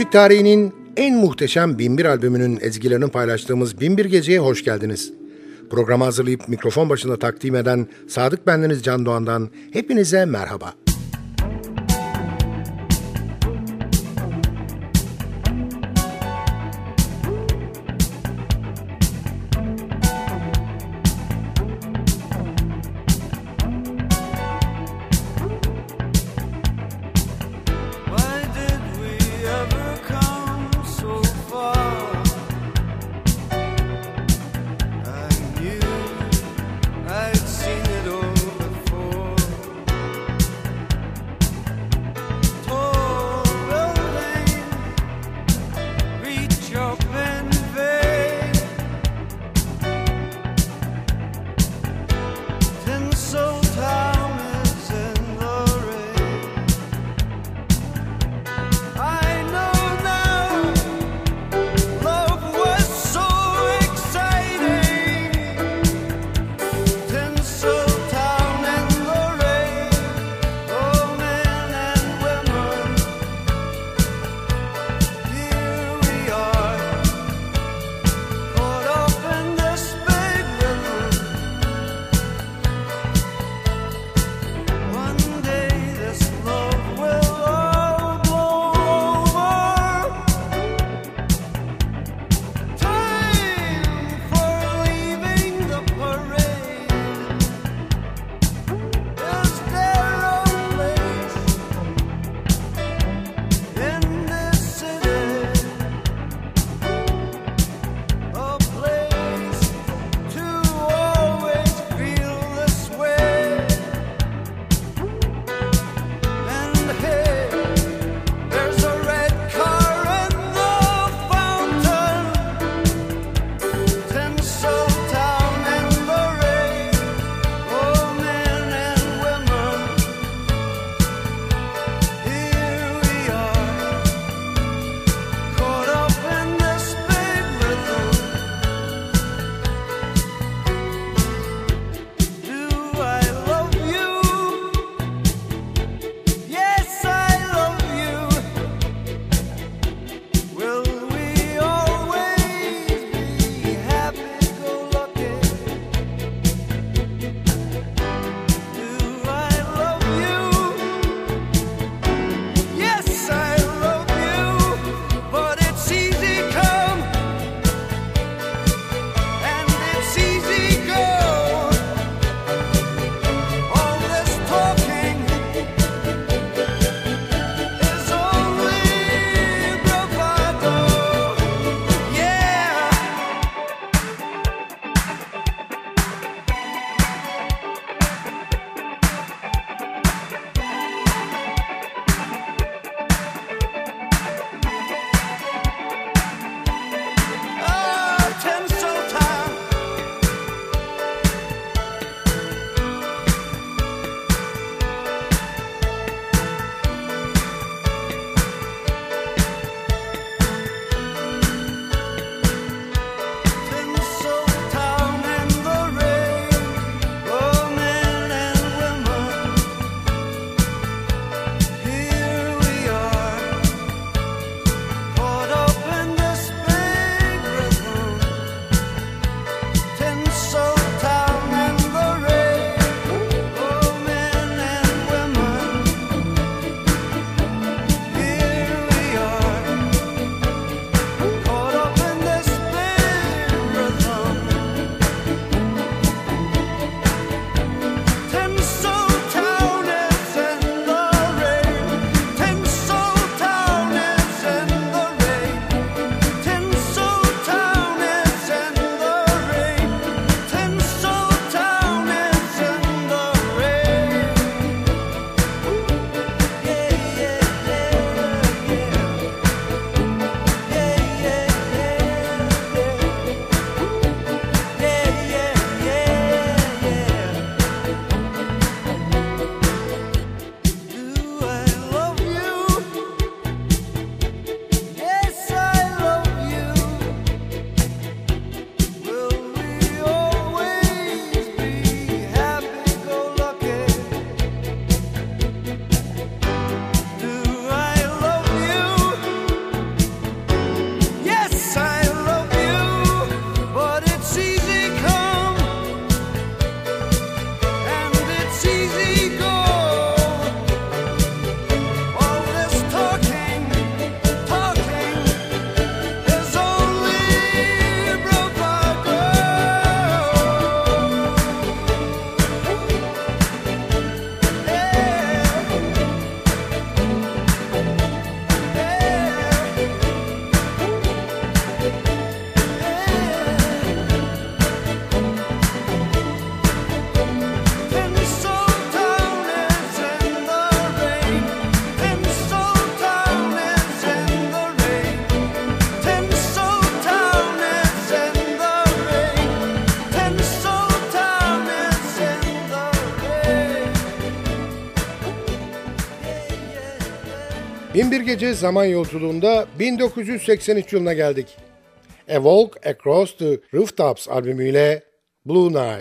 Müzik tarihinin en muhteşem Binbir albümünün ezgilerini paylaştığımız Binbir Gece'ye hoş geldiniz. Programı hazırlayıp mikrofon başında takdim eden Sadık Bendeniz Can Doğan'dan hepinize merhaba. gece zaman yolculuğunda 1983 yılına geldik. A Walk Across the Rooftops albümüyle Blue Nile.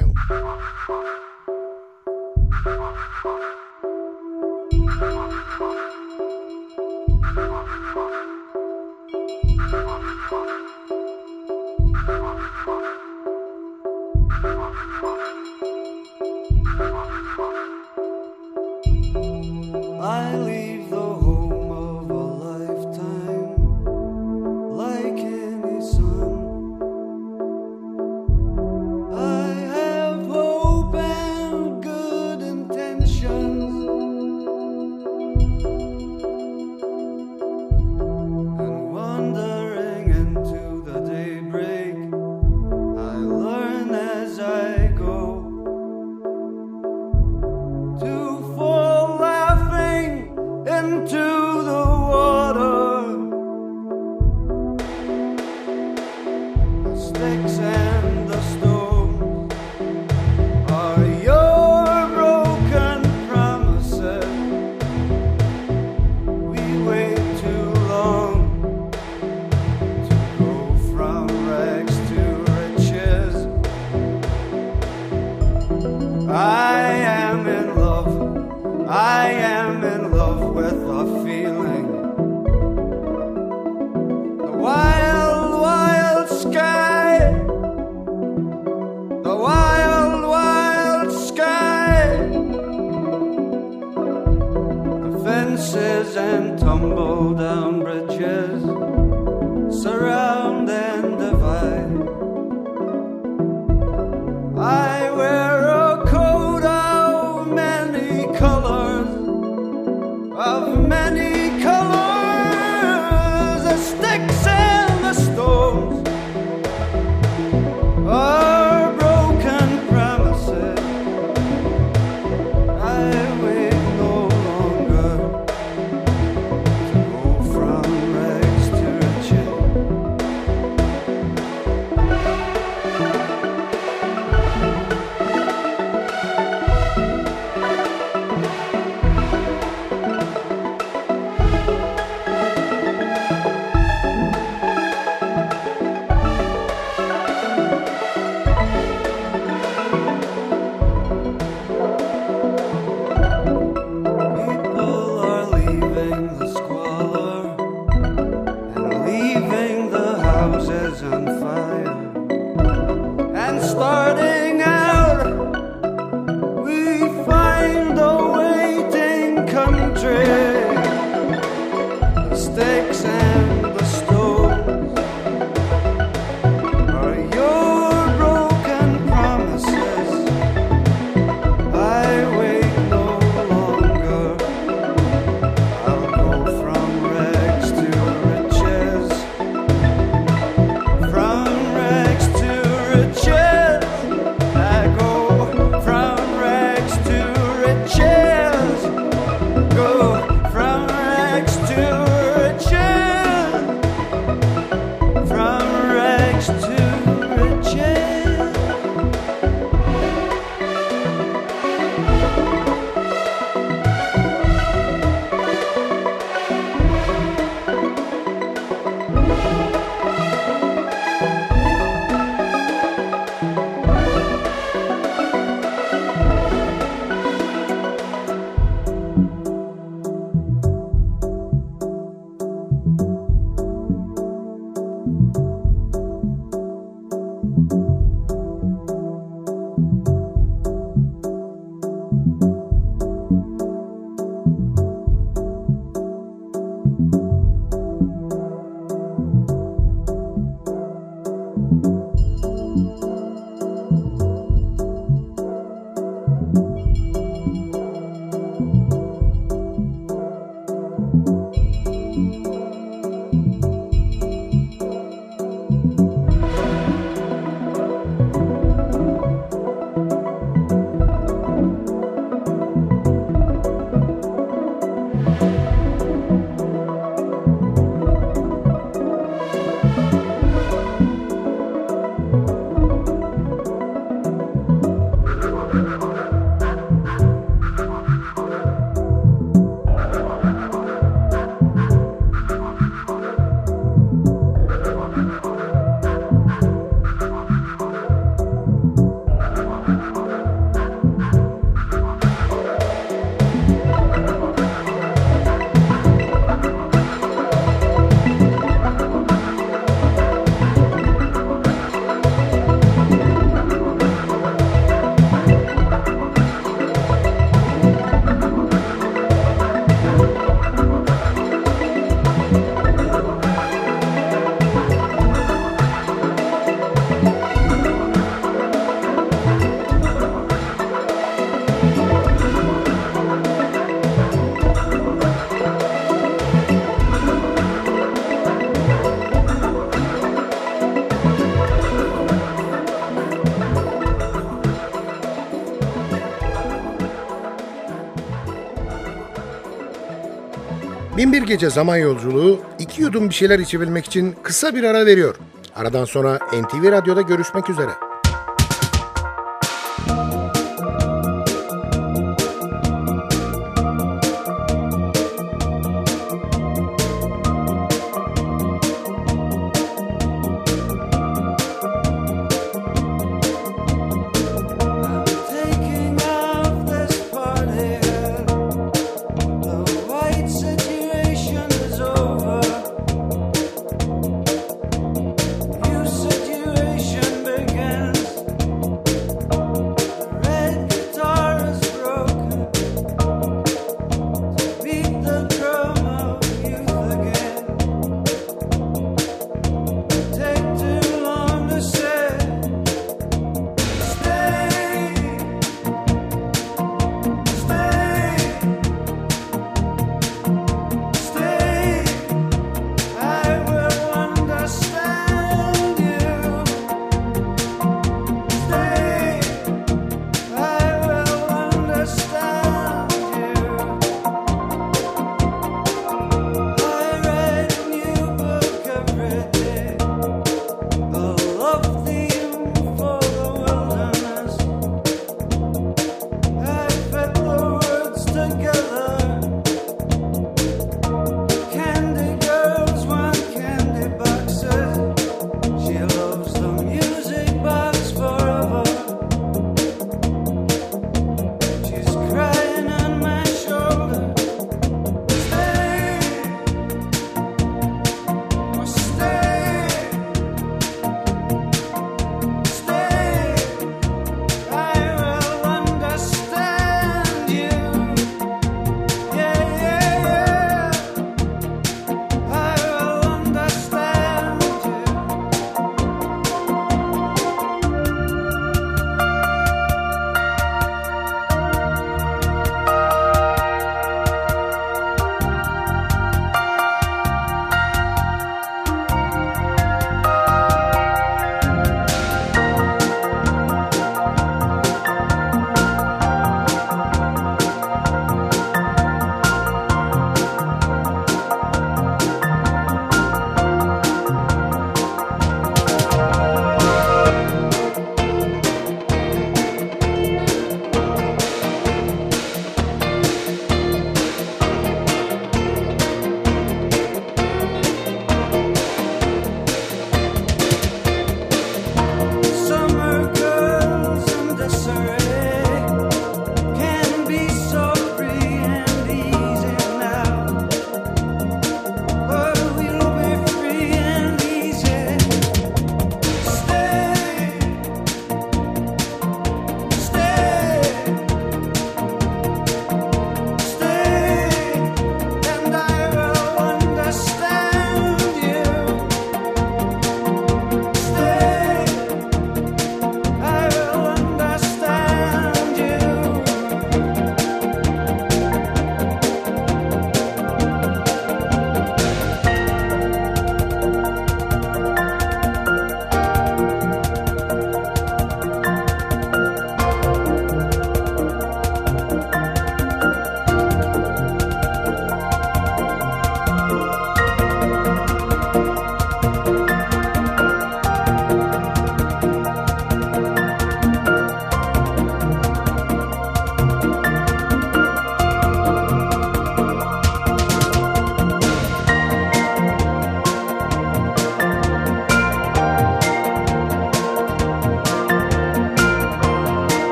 bir gece zaman yolculuğu iki yudum bir şeyler içebilmek için kısa bir ara veriyor. Aradan sonra NTV Radyo'da görüşmek üzere.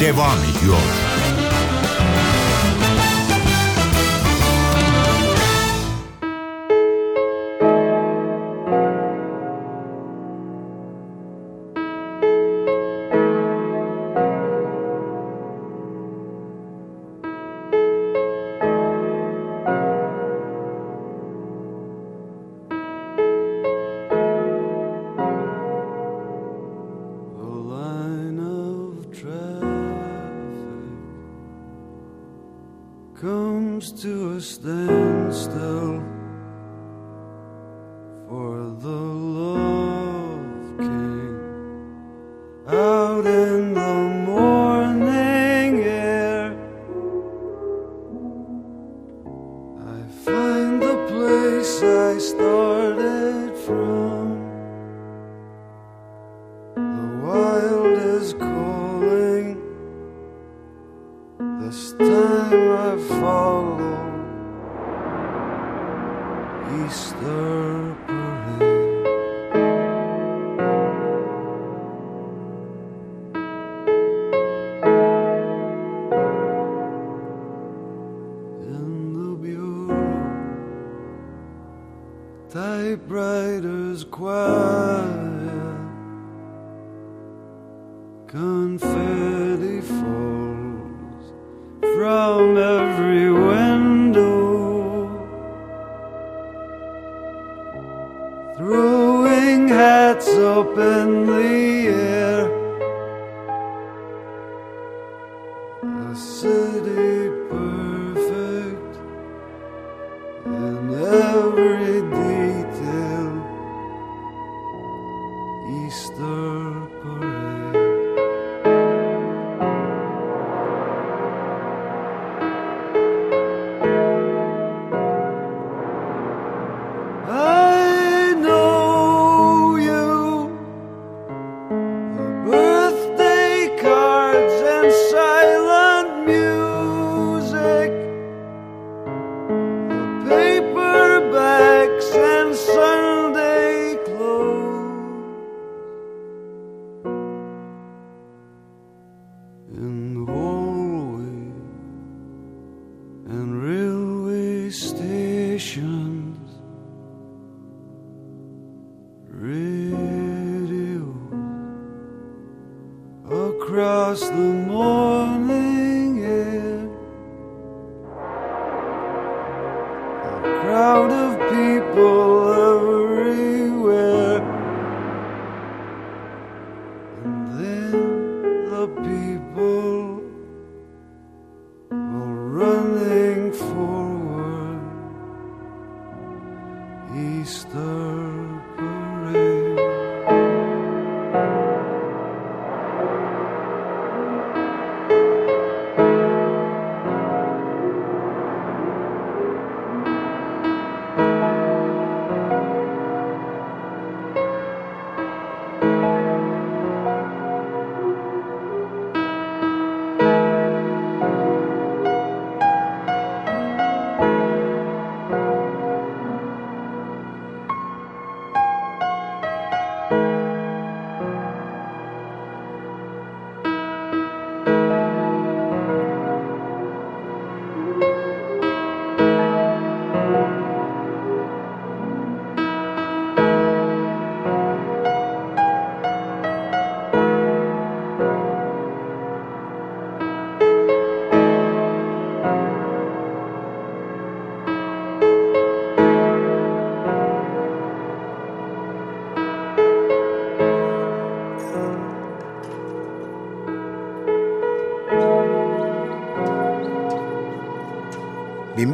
devam ediyor.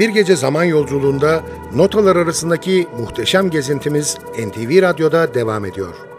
Bir Gece Zaman Yolculuğunda notalar arasındaki muhteşem gezintimiz NTV Radyo'da devam ediyor.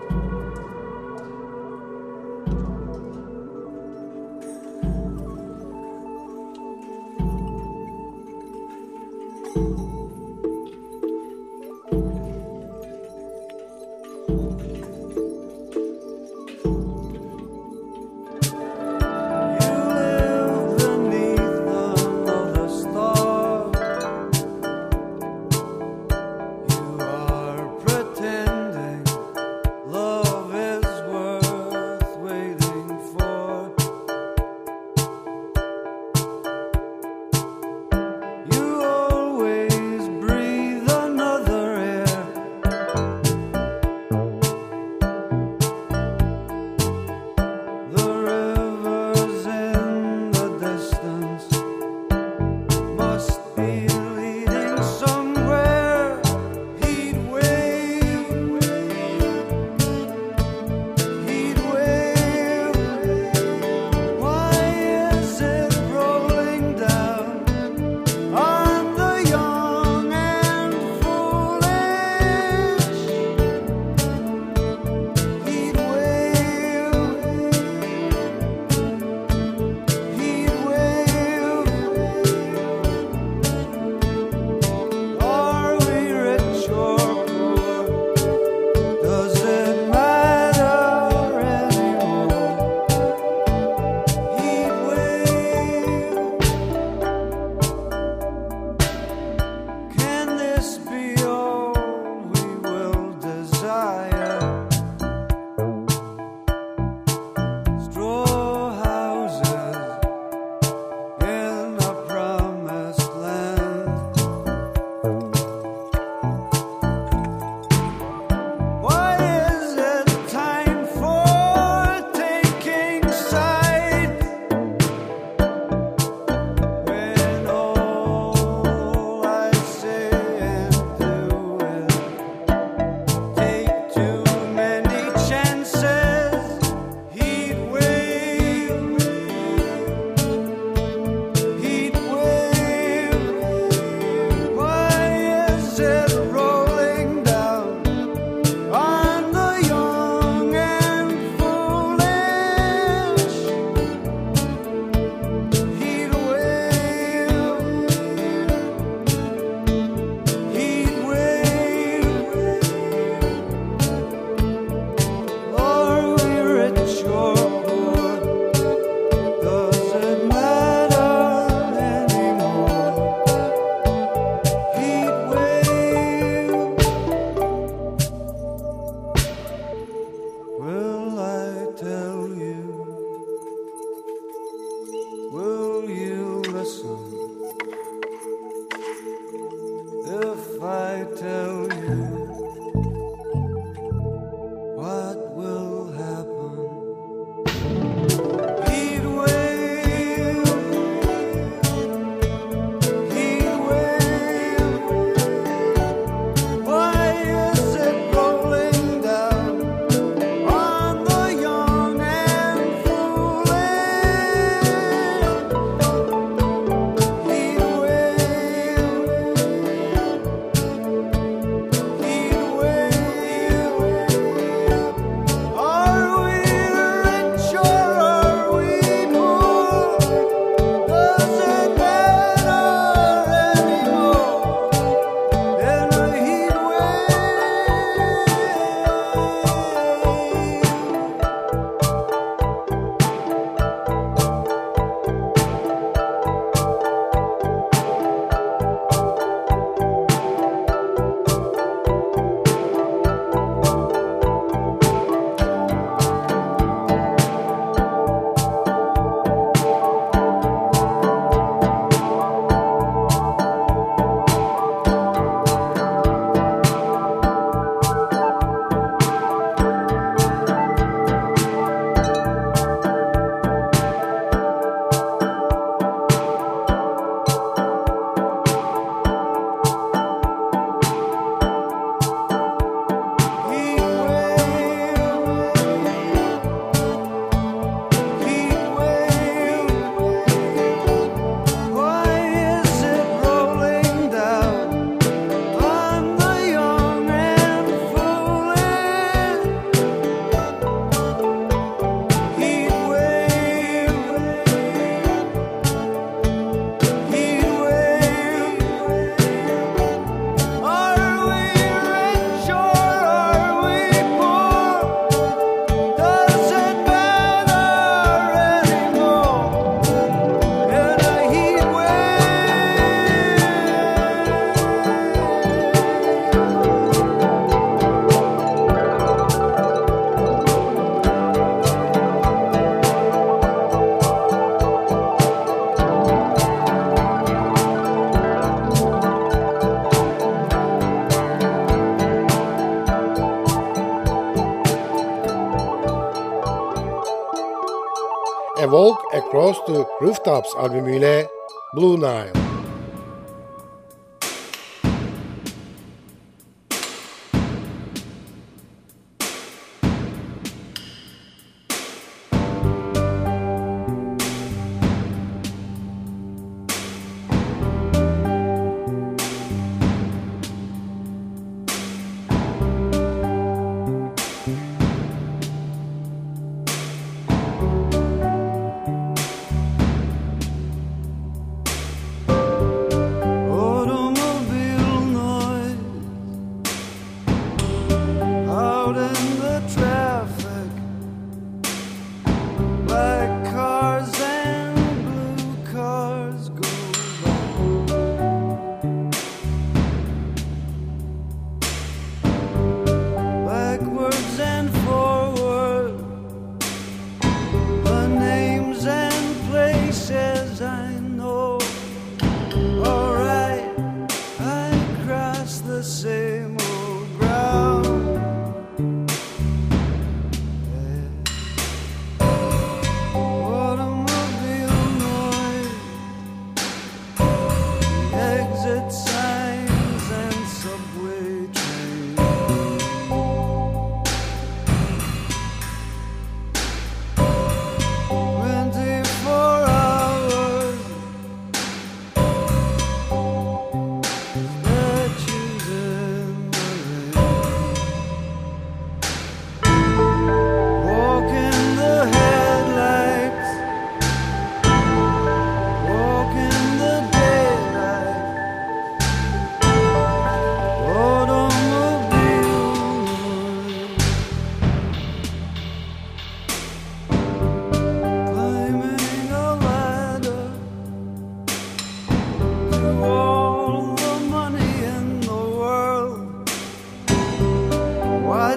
Rooftops albümüyle Blue Nile.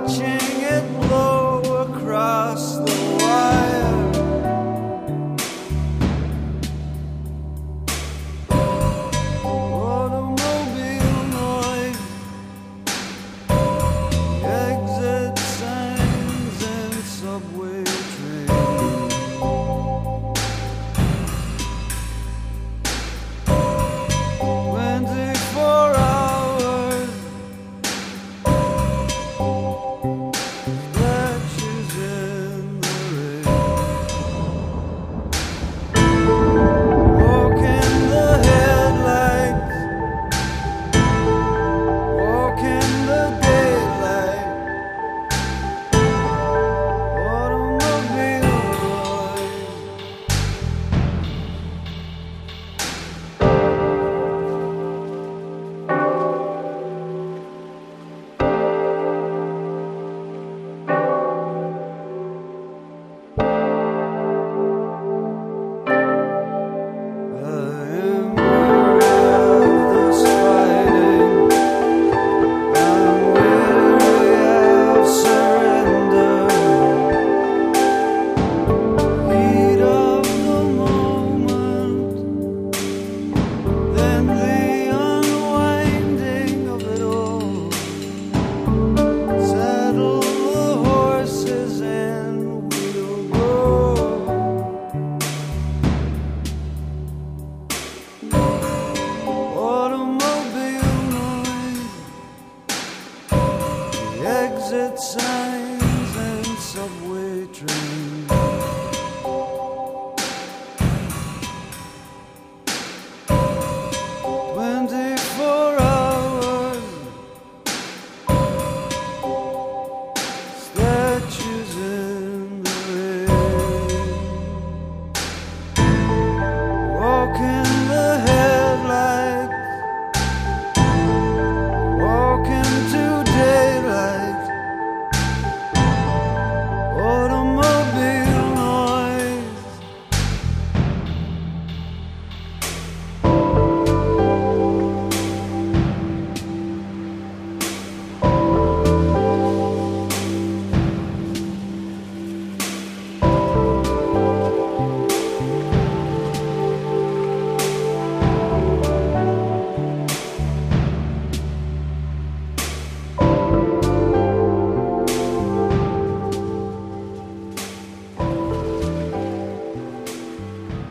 Watching